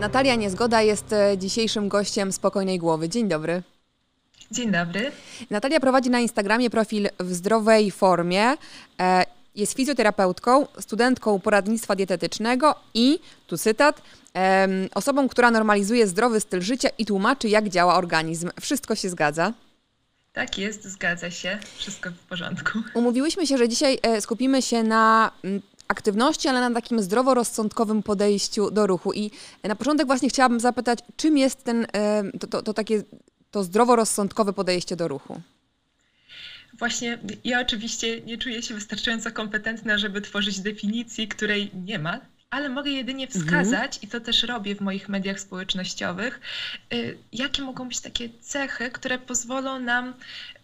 Natalia Niezgoda jest e, dzisiejszym gościem Spokojnej Głowy. Dzień dobry. Dzień dobry. Natalia prowadzi na Instagramie profil w zdrowej formie. E, jest fizjoterapeutką, studentką poradnictwa dietetycznego i, tu cytat, osobą, która normalizuje zdrowy styl życia i tłumaczy, jak działa organizm. Wszystko się zgadza. Tak jest, zgadza się. Wszystko w porządku. Umówiłyśmy się, że dzisiaj e, skupimy się na aktywności, ale na takim zdroworozsądkowym podejściu do ruchu. I na początek właśnie chciałabym zapytać, czym jest ten, e, to, to, to takie to zdroworozsądkowe podejście do ruchu? Właśnie ja oczywiście nie czuję się wystarczająco kompetentna, żeby tworzyć definicji, której nie ma, ale mogę jedynie wskazać, i to też robię w moich mediach społecznościowych, y, jakie mogą być takie cechy, które pozwolą nam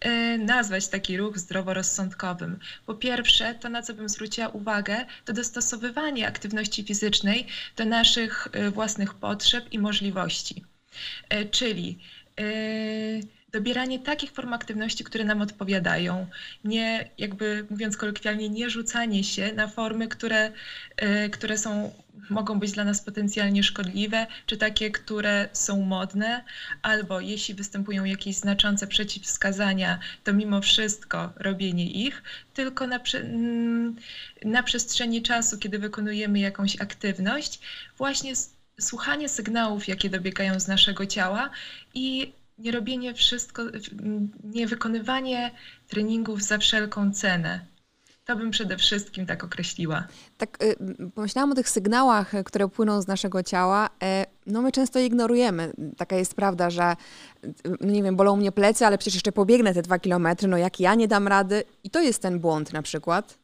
y, nazwać taki ruch zdroworozsądkowym. Po pierwsze, to na co bym zwróciła uwagę, to dostosowywanie aktywności fizycznej do naszych y, własnych potrzeb i możliwości. Czyli y, dobieranie takich form aktywności, które nam odpowiadają. Nie, jakby mówiąc kolokwialnie, nie rzucanie się na formy, które, y, które są, mogą być dla nas potencjalnie szkodliwe, czy takie, które są modne, albo jeśli występują jakieś znaczące przeciwwskazania, to mimo wszystko robienie ich, tylko na, mm, na przestrzeni czasu, kiedy wykonujemy jakąś aktywność, właśnie słuchanie sygnałów, jakie dobiegają z naszego ciała i nie robienie wszystko, nie wykonywanie treningów za wszelką cenę. To bym przede wszystkim tak określiła. Tak y, pomyślałam o tych sygnałach, y, które płyną z naszego ciała. E, No my często je ignorujemy. Taka jest prawda, że no nie wiem, bolą mnie plecy, ale przecież jeszcze pobiegnę te dwa kilometry, no jak ja nie dam rady. I to jest ten błąd na przykład.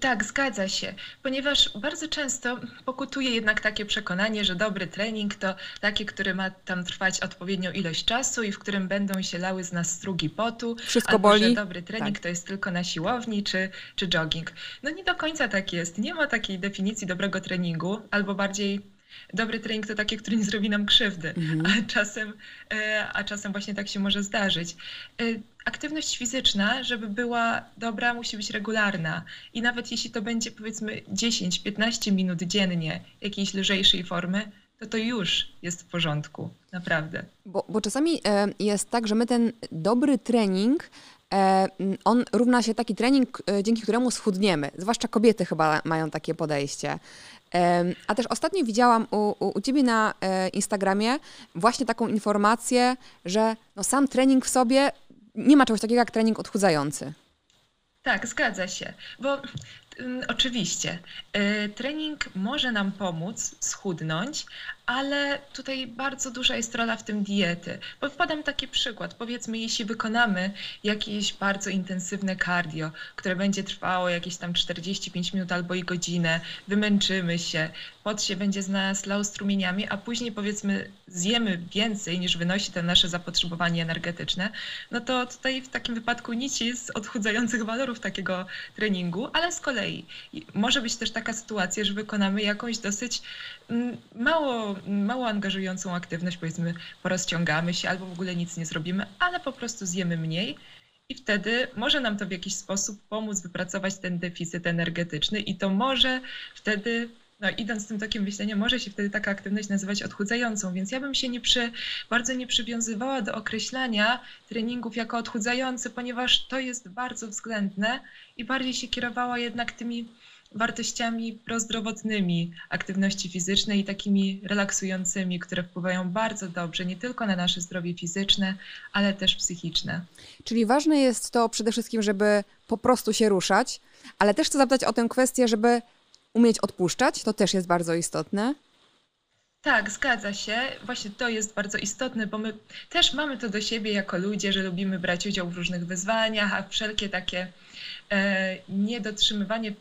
Tak, zgadza się, ponieważ bardzo często pokutuje jednak takie przekonanie, że dobry trening to taki, który ma tam trwać odpowiednią ilość czasu i w którym będą się lały z nas strugi potu, Wszystko albo boli. że dobry trening Tak. to jest tylko na siłowni czy, czy jogging. No nie do końca tak jest. Nie ma takiej definicji dobrego treningu, albo bardziej dobry trening to taki, który nie zrobi nam krzywdy, a czasem, e, a czasem właśnie tak się może zdarzyć. E, Aktywność fizyczna, żeby była dobra, musi być regularna. I nawet jeśli to będzie powiedzmy 10-15 minut dziennie jakiejś lżejszej formy, to to już jest w porządku, naprawdę. Bo, bo czasami e, jest tak, że my ten dobry trening, on równa się taki trening, e, dzięki któremu schudniemy. Zwłaszcza kobiety chyba mają takie podejście. Em, A też ostatnio widziałam u, u, u ciebie na e, Instagramie właśnie taką informację, że no sam trening w sobie nie ma czegoś takiego jak trening odchudzający. Tak, zgadza się, bo oczywiście y, trening może nam pomóc schudnąć, ale tutaj bardzo duża jest rola w tym diety. Bo podam taki przykład. Powiedzmy, jeśli wykonamy jakieś bardzo intensywne cardio, które będzie trwało jakieś tam 45 minut albo i godzinę, wymęczymy się, pot się będzie z nas lał strumieniami, a później powiedzmy zjemy więcej niż wynosi to nasze zapotrzebowanie energetyczne, no to tutaj w takim wypadku nic z odchudzających walorów takiego treningu, ale z kolei i może być też taka sytuacja, że wykonamy jakąś dosyć mm, mało, mało angażującą aktywność, powiedzmy porozciągamy się albo w ogóle nic nie zrobimy, ale po prostu zjemy mniej. I wtedy może nam to w jakiś sposób pomóc wypracować ten deficyt energetyczny, i to może wtedy, no idąc tym tokiem myślenia, może się wtedy taka aktywność nazywać odchudzającą. Więc ja bym się nie przy, bardzo nie przywiązywała do określania treningów jako odchudzający, ponieważ to jest bardzo względne i bardziej się kierowała jednak tymi wartościami prozdrowotnymi aktywności fizycznej i takimi relaksującymi, które wpływają bardzo dobrze nie tylko na nasze zdrowie fizyczne, ale też psychiczne. Czyli ważne jest to przede wszystkim, żeby po prostu się ruszać, ale też chcę zapytać o tę kwestię, żeby umieć odpuszczać. To też jest bardzo istotne. Tak, zgadza się. Właśnie to jest bardzo istotne, bo my też mamy to do siebie jako ludzie, że lubimy brać udział w różnych wyzwaniach, a wszelkie takie e, niedotrzymywanie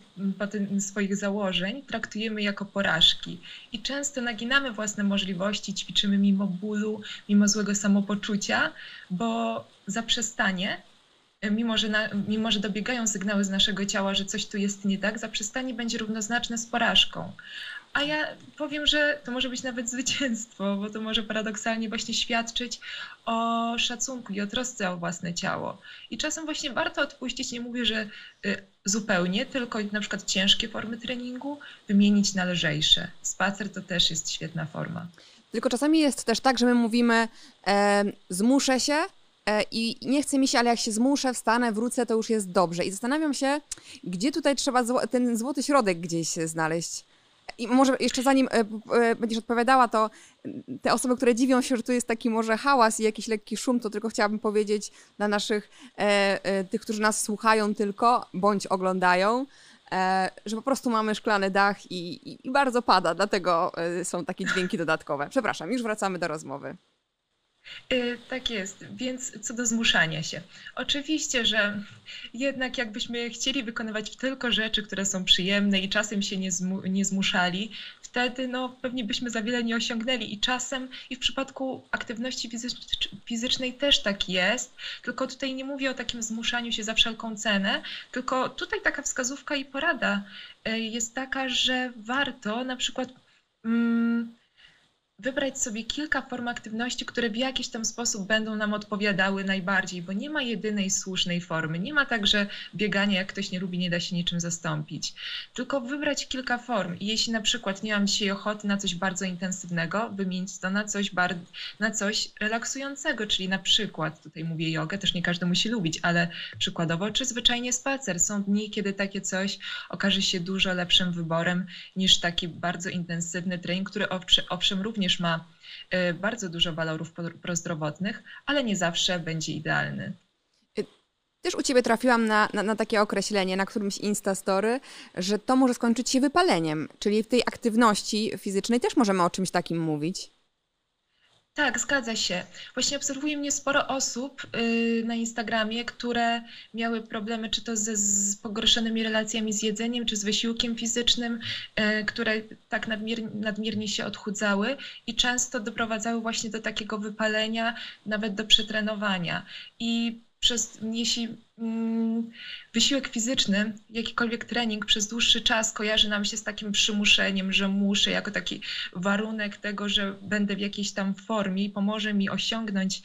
swoich założeń traktujemy jako porażki. I często naginamy własne możliwości, ćwiczymy mimo bólu, mimo złego samopoczucia, bo zaprzestanie mimo że, na, mimo że dobiegają sygnały z naszego ciała, że coś tu jest nie tak, zaprzestanie będzie równoznaczne z porażką. A ja powiem, że to może być nawet zwycięstwo, bo to może paradoksalnie właśnie świadczyć o szacunku i o trosce o własne ciało. I czasem właśnie warto odpuścić, nie mówię, że y, zupełnie, tylko na przykład ciężkie formy treningu wymienić na lżejsze. Spacer to też jest świetna forma. Tylko czasami jest też tak, że my mówimy, e, zmuszę się e, i nie chce mi się, ale jak się zmuszę, wstanę, wrócę, to już jest dobrze. I zastanawiam się, gdzie tutaj trzeba zło ten złoty środek gdzieś znaleźć. I może jeszcze zanim e, e, będziesz odpowiadała, to te osoby, które dziwią się, że tu jest taki może hałas i jakiś lekki szum, to tylko chciałabym powiedzieć dla naszych, e, tych, którzy nas słuchają tylko, bądź oglądają, że po prostu mamy szklany dach i, i, i bardzo pada, dlatego są takie dźwięki dodatkowe. Przepraszam, już wracamy do rozmowy. Y, tak jest, więc co do zmuszania się. Oczywiście, że jednak jakbyśmy chcieli wykonywać tylko rzeczy, które są przyjemne i czasem się nie, zmu nie zmuszali, wtedy no, pewnie byśmy za wiele nie osiągnęli. I czasem, i w przypadku aktywności fizycznej też tak jest, tylko tutaj nie mówię o takim zmuszaniu się za wszelką cenę, tylko tutaj taka wskazówka i porada y, jest taka, że warto na przykład. Mm, wybrać sobie kilka form aktywności, które w jakiś tam sposób będą nam odpowiadały najbardziej, bo nie ma jedynej słusznej formy. Nie ma tak, że bieganie, jak ktoś nie lubi, nie da się niczym zastąpić. Tylko wybrać kilka form. I jeśli na przykład nie mam dzisiaj ochoty na coś bardzo intensywnego, wymienić to na coś, bar- na coś relaksującego, czyli na przykład, tutaj mówię jogę, też nie każdy musi lubić, ale przykładowo, czy zwyczajnie spacer. Są dni, kiedy takie coś okaże się dużo lepszym wyborem niż taki bardzo intensywny trening, który owszem również również ma e, bardzo dużo walorów prozdrowotnych, ale nie zawsze będzie idealny. Y, też u Ciebie trafiłam na, na, na, takie określenie na którymś Instastory, że to może skończyć się wypaleniem, czyli w tej aktywności fizycznej też możemy o czymś takim mówić. Tak, zgadza się. Właśnie obserwuje mnie sporo osób y, na Instagramie, które miały problemy czy to ze z pogorszonymi relacjami z jedzeniem, czy z wysiłkiem fizycznym, y, które tak nadmiernie, nadmiernie się odchudzały i często doprowadzały właśnie do takiego wypalenia, nawet do przetrenowania. I przez, jeśli mm, wysiłek fizyczny, jakikolwiek trening przez dłuższy czas kojarzy nam się z takim przymuszeniem, że muszę, jako taki warunek tego, że będę w jakiejś tam formie i pomoże mi osiągnąć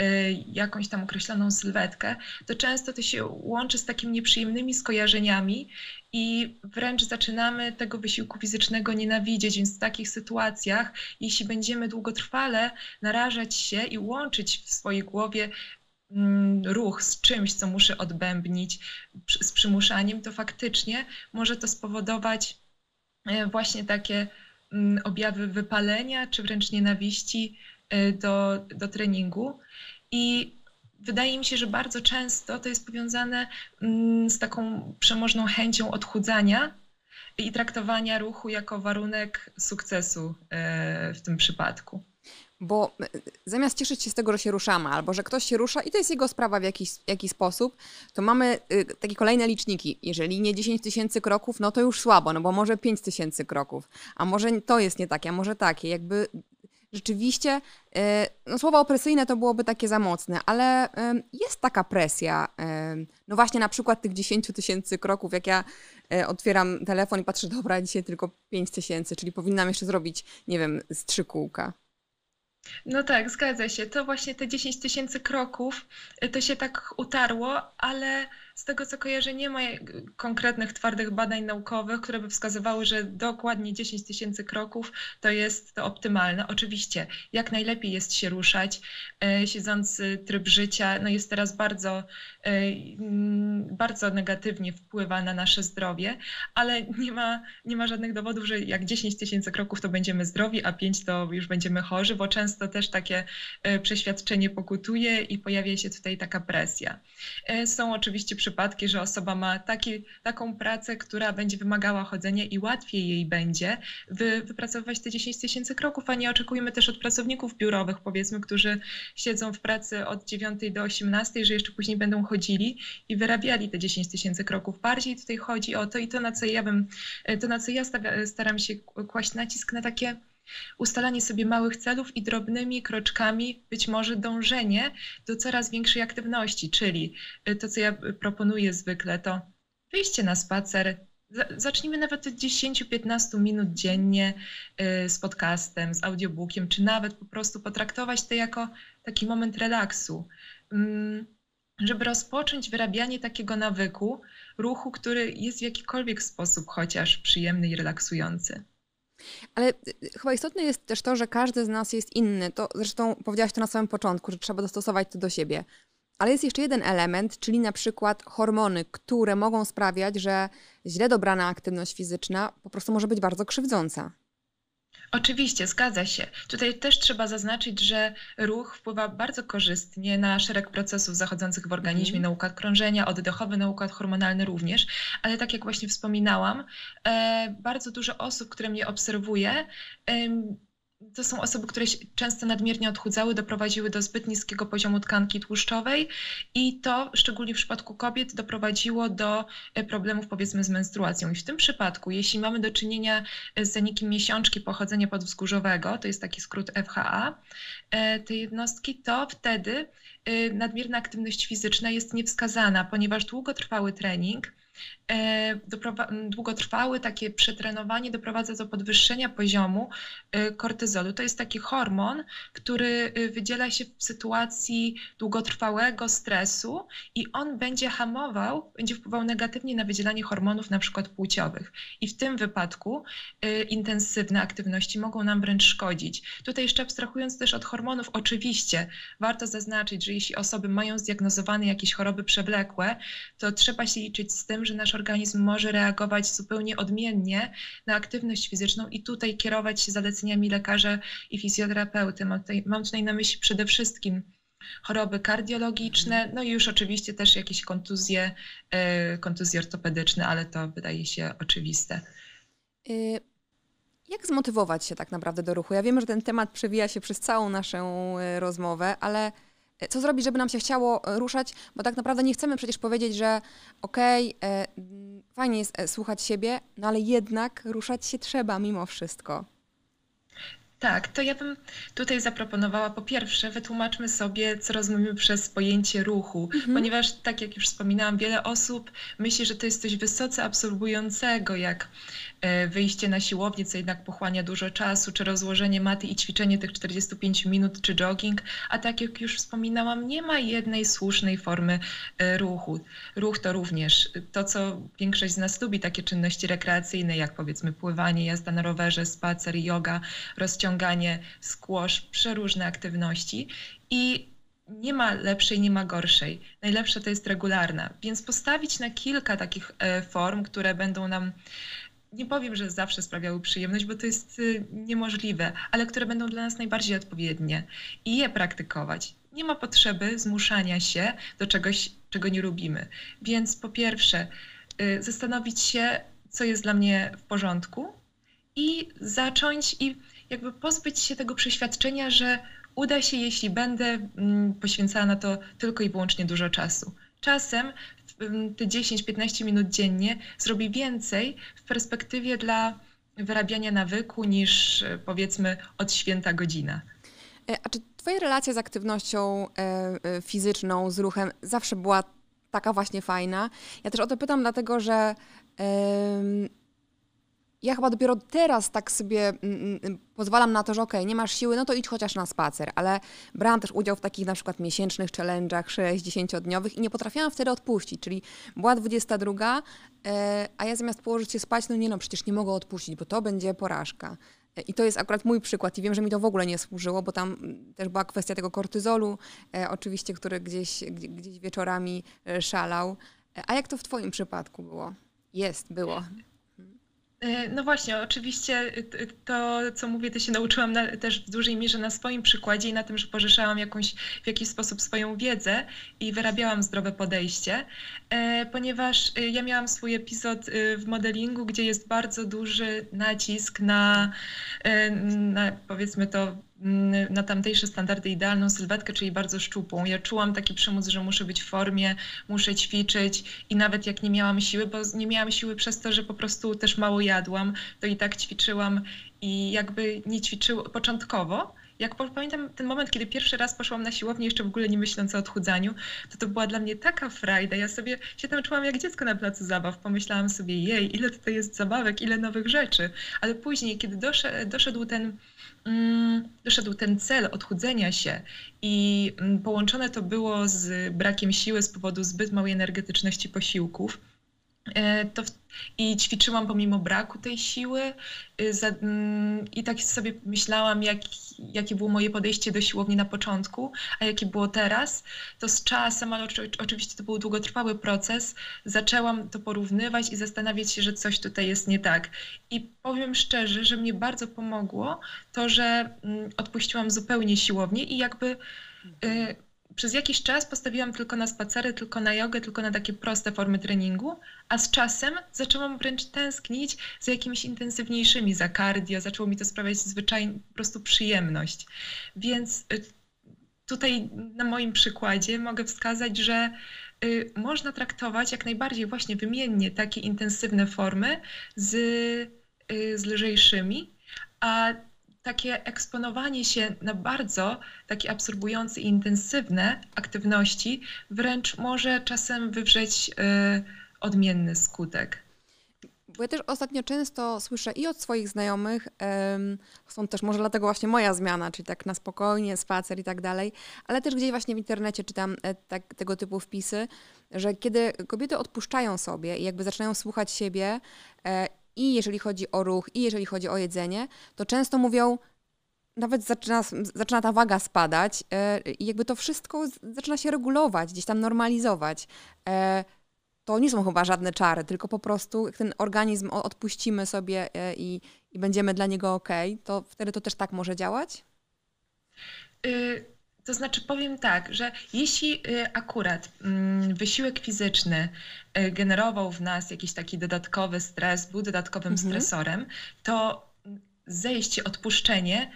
y, jakąś tam określoną sylwetkę, to często to się łączy z takimi nieprzyjemnymi skojarzeniami i wręcz zaczynamy tego wysiłku fizycznego nienawidzieć. Więc w takich sytuacjach, jeśli będziemy długotrwale narażać się i łączyć w swojej głowie ruch z czymś, co muszę odbębnić, z przymuszaniem, to faktycznie może to spowodować e, właśnie takie mm, objawy wypalenia czy wręcz nienawiści e, do, do treningu. I wydaje mi się, że bardzo często to jest powiązane mm, z taką przemożną chęcią odchudzania i traktowania ruchu jako warunek sukcesu e, w tym przypadku. Bo e, zamiast cieszyć się z tego, że się ruszamy, albo że ktoś się rusza i to jest jego sprawa w jakiś, jakiś sposób, to mamy y, takie kolejne liczniki. Jeżeli nie 10 tysięcy kroków, no to już słabo, no bo może 5 tysięcy kroków, a może to jest nie takie, a może takie. Jakby rzeczywiście, y, no słowa opresyjne to byłoby takie za mocne, ale y, jest taka presja. No właśnie na przykład tych 10 tysięcy kroków, jak ja otwieram telefon i patrzę, dobra, dzisiaj tylko 5 tysięcy, czyli powinnam jeszcze zrobić, nie wiem, z trzy kółka. No tak, zgadza się. To właśnie te 10 tysięcy kroków, y, to się tak utarło, ale z tego co kojarzę, nie ma konkretnych, twardych badań naukowych, które by wskazywały, że dokładnie 10 tysięcy kroków to jest to optymalne. Oczywiście, jak najlepiej jest się ruszać. E, siedzący tryb życia no jest teraz bardzo, e, mm, bardzo negatywnie wpływa na nasze zdrowie, ale nie ma, nie ma żadnych dowodów, że jak 10 tysięcy kroków to będziemy zdrowi, a 5 to już będziemy chorzy, bo często też takie e, przeświadczenie pokutuje i pojawia się tutaj taka presja. Są oczywiście przypadki, przypadki, że osoba ma taki, taką pracę, która będzie wymagała chodzenia i łatwiej jej będzie wy, wypracować te 10 tysięcy kroków, a nie oczekujemy też od pracowników biurowych, powiedzmy, którzy siedzą w pracy od 9 do 18, że jeszcze później będą chodzili i wyrabiali te 10 tysięcy kroków. Bardziej tutaj chodzi o to i to, na co ja bym, to na co ja staram się kłaść nacisk na takie ustalanie sobie małych celów i drobnymi kroczkami być może dążenie do coraz większej aktywności, czyli y, to, co ja proponuję zwykle, to wyjście na spacer Zacznijmy nawet od 10-15 minut dziennie y, z podcastem, z audiobookiem, czy nawet po prostu potraktować to jako taki moment relaksu, mm, żeby rozpocząć wyrabianie takiego nawyku, ruchu, który jest w jakikolwiek sposób chociaż przyjemny i relaksujący. Ale y, y, chyba istotne jest też to, że każdy z nas jest inny. To zresztą powiedziałaś to na samym początku, że trzeba dostosować to do siebie. Ale jest jeszcze jeden element, czyli na przykład hormony, które mogą sprawiać, że źle dobrana aktywność fizyczna po prostu może być bardzo krzywdząca. Oczywiście, zgadza się. Tutaj też trzeba zaznaczyć, że ruch wpływa bardzo korzystnie na szereg procesów zachodzących w organizmie, mm. na układ krążenia, oddechowy, na układ hormonalny również, ale tak jak właśnie wspominałam, e, bardzo dużo osób, które mnie obserwuje, to są osoby, które często nadmiernie odchudzały, doprowadziły do zbyt niskiego poziomu tkanki tłuszczowej i to, szczególnie w przypadku kobiet, doprowadziło do e, problemów powiedzmy z menstruacją. I w tym przypadku, jeśli mamy do czynienia e, z zanikiem miesiączki pochodzenia podwzgórzowego, to jest taki skrót FHA, e, tej jednostki, to wtedy nadmierna aktywność fizyczna jest niewskazana, ponieważ długotrwały trening długotrwałe takie przetrenowanie doprowadza do podwyższenia poziomu e, kortyzolu. To jest taki hormon, który e, wydziela się w sytuacji długotrwałego stresu i on będzie hamował, będzie wpływał negatywnie na wydzielanie hormonów na przykład płciowych. I w tym wypadku intensywne aktywności mogą nam wręcz szkodzić. Tutaj jeszcze abstrahując też od hormonów, oczywiście warto zaznaczyć, że jeśli osoby mają zdiagnozowane jakieś choroby przewlekłe, to trzeba się liczyć z tym, że nasz organizm może reagować zupełnie odmiennie na aktywność fizyczną i tutaj kierować się zaleceniami lekarza i fizjoterapeuty. Mam tutaj, mam tutaj na myśli przede wszystkim choroby kardiologiczne, no i już oczywiście też jakieś kontuzje, e, kontuzje ortopedyczne, ale to wydaje się oczywiste. Y, jak zmotywować się tak naprawdę do ruchu? Ja wiem, że ten temat przewija się przez całą naszą e, rozmowę, ale co zrobić, żeby nam się chciało e, ruszać, bo tak naprawdę nie chcemy przecież powiedzieć, że okej, okay, e, fajnie jest e, słuchać siebie, no ale jednak ruszać się trzeba mimo wszystko. Tak, to ja bym tutaj zaproponowała po pierwsze, wytłumaczmy sobie, co rozumiemy przez pojęcie ruchu, mhm. ponieważ tak jak już wspominałam, wiele osób myśli, że to jest coś wysoce absorbującego, jak wyjście na siłownię, co jednak pochłania dużo czasu, czy rozłożenie maty i ćwiczenie tych 45 minut, czy jogging, a tak jak już wspominałam, nie ma jednej słusznej formy e, ruchu. Ruch to również to, co większość z nas lubi, takie czynności rekreacyjne, jak powiedzmy pływanie, jazda na rowerze, spacer, yoga, rozciąganie, squash, przeróżne aktywności i nie ma lepszej, nie ma gorszej. Najlepsza to jest regularna, więc postawić na kilka takich e, form, które będą nam nie powiem, że zawsze sprawiały przyjemność, bo to jest y, niemożliwe, ale które będą dla nas najbardziej odpowiednie i je praktykować. Nie ma potrzeby zmuszania się do czegoś, czego nie lubimy. Więc po pierwsze, y, zastanowić się, co jest dla mnie w porządku i zacząć i jakby pozbyć się tego przeświadczenia, że uda się, jeśli będę mm, poświęcała na to tylko i wyłącznie dużo czasu. Czasem te 10-15 minut dziennie zrobi więcej w perspektywie dla wyrabiania nawyku niż e, powiedzmy od święta godzina. E, a czy Twoja relacja z aktywnością e, fizyczną, z ruchem zawsze była taka właśnie fajna? Ja też o to pytam, dlatego że ja chyba dopiero teraz tak sobie mm, mm, mm, pozwalam na to, że okej, okay, nie masz siły, no to idź chociaż na spacer, ale brałam też udział w takich na przykład miesięcznych challenge'ach 60-dniowych i nie potrafiłam wtedy odpuścić, czyli była 22, e, a ja zamiast położyć się spać, no nie no, przecież nie mogę odpuścić, bo to będzie porażka. E, I to jest akurat mój przykład i wiem, że mi to w ogóle nie służyło, bo tam też była kwestia tego kortyzolu, e, oczywiście, który gdzieś, gdzieś wieczorami szalał. A jak to w Twoim przypadku było? Jest, było. E, no właśnie, oczywiście e, to, co mówię, to się nauczyłam na, też w dużej mierze na swoim przykładzie i na tym, że pożyczałam jakąś, w jakiś sposób swoją wiedzę i wyrabiałam zdrowe podejście, e, ponieważ ja miałam swój epizod w modelingu, gdzie jest bardzo duży nacisk na, na powiedzmy to na tamtejsze standardy idealną sylwetkę, czyli bardzo szczupłą. Ja czułam taki przymus, że muszę być w formie, muszę ćwiczyć i nawet jak nie miałam siły, bo nie miałam siły przez to, że po prostu też mało jadłam, to i tak ćwiczyłam i jakby nie ćwiczyło początkowo Jak pamiętam ten moment, kiedy pierwszy raz poszłam na siłownię, jeszcze w ogóle nie myśląc o odchudzaniu, to to była dla mnie taka frajda. Ja sobie się tam czułam jak dziecko na placu zabaw. Pomyślałam sobie, jej, ile tutaj jest zabawek, ile nowych rzeczy. Ale później, kiedy doszedł, ten mm, doszedł ten cel odchudzenia się i mm, połączone to było z brakiem siły z powodu zbyt małej energetyczności posiłków, to w, I ćwiczyłam pomimo braku tej siły y, za, mm, i tak sobie myślałam, jak, jakie było moje podejście do siłowni na początku, a jakie było teraz. To z czasem, ale oczywiście to był długotrwały proces, zaczęłam to porównywać i zastanawiać się, że coś tutaj jest nie tak. I powiem szczerze, że mnie bardzo pomogło to, że mm, odpuściłam zupełnie siłownię i jakby... Y, przez jakiś czas postawiłam tylko na spacery, tylko na jogę, tylko na takie proste formy treningu, a z czasem zaczęłam wręcz tęsknić za jakimiś intensywniejszymi, za cardio, zaczęło mi to sprawiać zwyczajnie po prostu przyjemność. Więc y, tutaj na moim przykładzie mogę wskazać, że y, można traktować jak najbardziej właśnie wymiennie takie intensywne formy z, y, z lżejszymi, a takie eksponowanie się na bardzo takie absorbujące i intensywne aktywności wręcz może czasem wywrzeć y, odmienny skutek. Bo ja też ostatnio często słyszę i od swoich znajomych, um, są też może dlatego właśnie moja zmiana, czyli tak na spokojnie, spacer i tak dalej, ale też gdzieś właśnie w internecie czytam e, tak, tego typu wpisy, że kiedy kobiety odpuszczają sobie i jakby zaczynają słuchać siebie e, i jeżeli chodzi o ruch, i jeżeli chodzi o jedzenie, to często mówią, nawet zaczyna, zaczyna ta waga spadać e, i jakby to wszystko zaczyna się regulować, gdzieś tam normalizować. E, to nie są chyba żadne czary, tylko po prostu jak ten organizm odpuścimy sobie e, i, i będziemy dla niego ok, to wtedy to też tak może działać? To znaczy powiem tak, że jeśli y, akurat mm, wysiłek fizyczny y, generował w nas jakiś taki dodatkowy stres, był dodatkowym mhm. stresorem, to zejście, odpuszczenie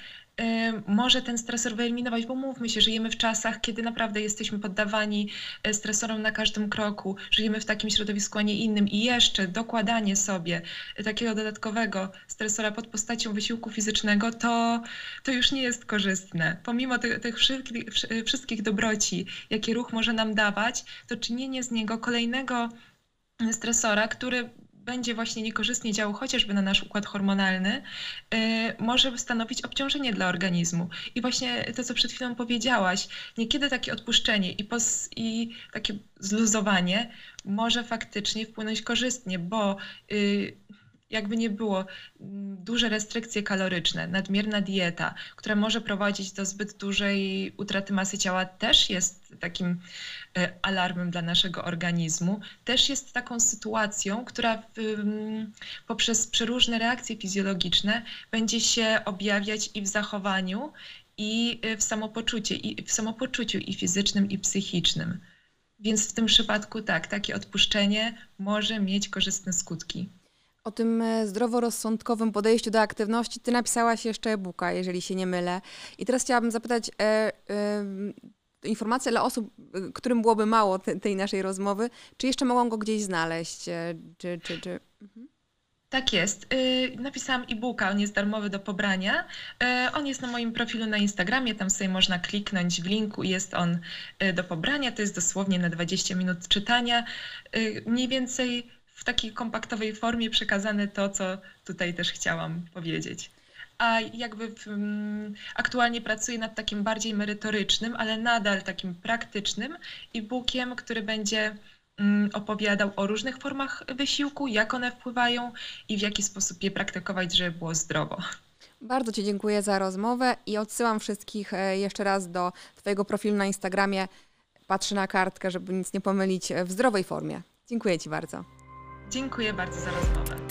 może ten stresor wyeliminować, bo mówmy się, żyjemy w czasach, kiedy naprawdę jesteśmy poddawani e, stresorom na każdym kroku, żyjemy w takim środowisku, a nie innym i jeszcze dokładanie sobie takiego dodatkowego stresora pod postacią wysiłku fizycznego, to, to już nie jest korzystne. Pomimo tych, tych wszystkich, wszystkich dobroci, jakie ruch może nam dawać, to czynienie z niego kolejnego stresora, który będzie właśnie niekorzystnie działał chociażby na nasz układ hormonalny, y, może stanowić obciążenie dla organizmu. I właśnie to, co przed chwilą powiedziałaś, niekiedy takie odpuszczenie i, pos, i takie zluzowanie może faktycznie wpłynąć korzystnie, bo y, jakby nie było, duże restrykcje kaloryczne, nadmierna dieta, która może prowadzić do zbyt dużej utraty masy ciała, też jest takim e, alarmem dla naszego organizmu, też jest taką sytuacją, która w, poprzez przeróżne reakcje fizjologiczne będzie się objawiać i w zachowaniu, i w samopoczuciu, i w samopoczuciu i fizycznym, i psychicznym. Więc w tym przypadku tak, takie odpuszczenie może mieć korzystne skutki. O tym e, zdroworozsądkowym podejściu do aktywności ty napisałaś jeszcze e-booka, jeżeli się nie mylę. I teraz chciałabym zapytać e, e, informację dla osób, e, którym byłoby mało te, tej naszej rozmowy, czy jeszcze mogą go gdzieś znaleźć? E, czy, czy, czy... Mhm. Tak jest. Napisałam e-booka, on jest darmowy do pobrania. On jest na moim profilu na Instagramie, tam sobie można kliknąć w linku i jest on do pobrania. To jest dosłownie na 20 minut czytania. Mniej więcej w takiej kompaktowej formie przekazane to, co tutaj też chciałam powiedzieć. A jakby w, um, aktualnie pracuję nad takim bardziej merytorycznym, ale nadal takim praktycznym e-bookiem, który będzie um, opowiadał o różnych formach wysiłku, jak one wpływają i w jaki sposób je praktykować, żeby było zdrowo. Bardzo Ci dziękuję za rozmowę i odsyłam wszystkich e, jeszcze raz do Twojego profilu na Instagramie. Patrzę na kartkę, żeby nic nie pomylić w zdrowej formie. Dziękuję Ci bardzo. Dziękuję bardzo za rozmowę.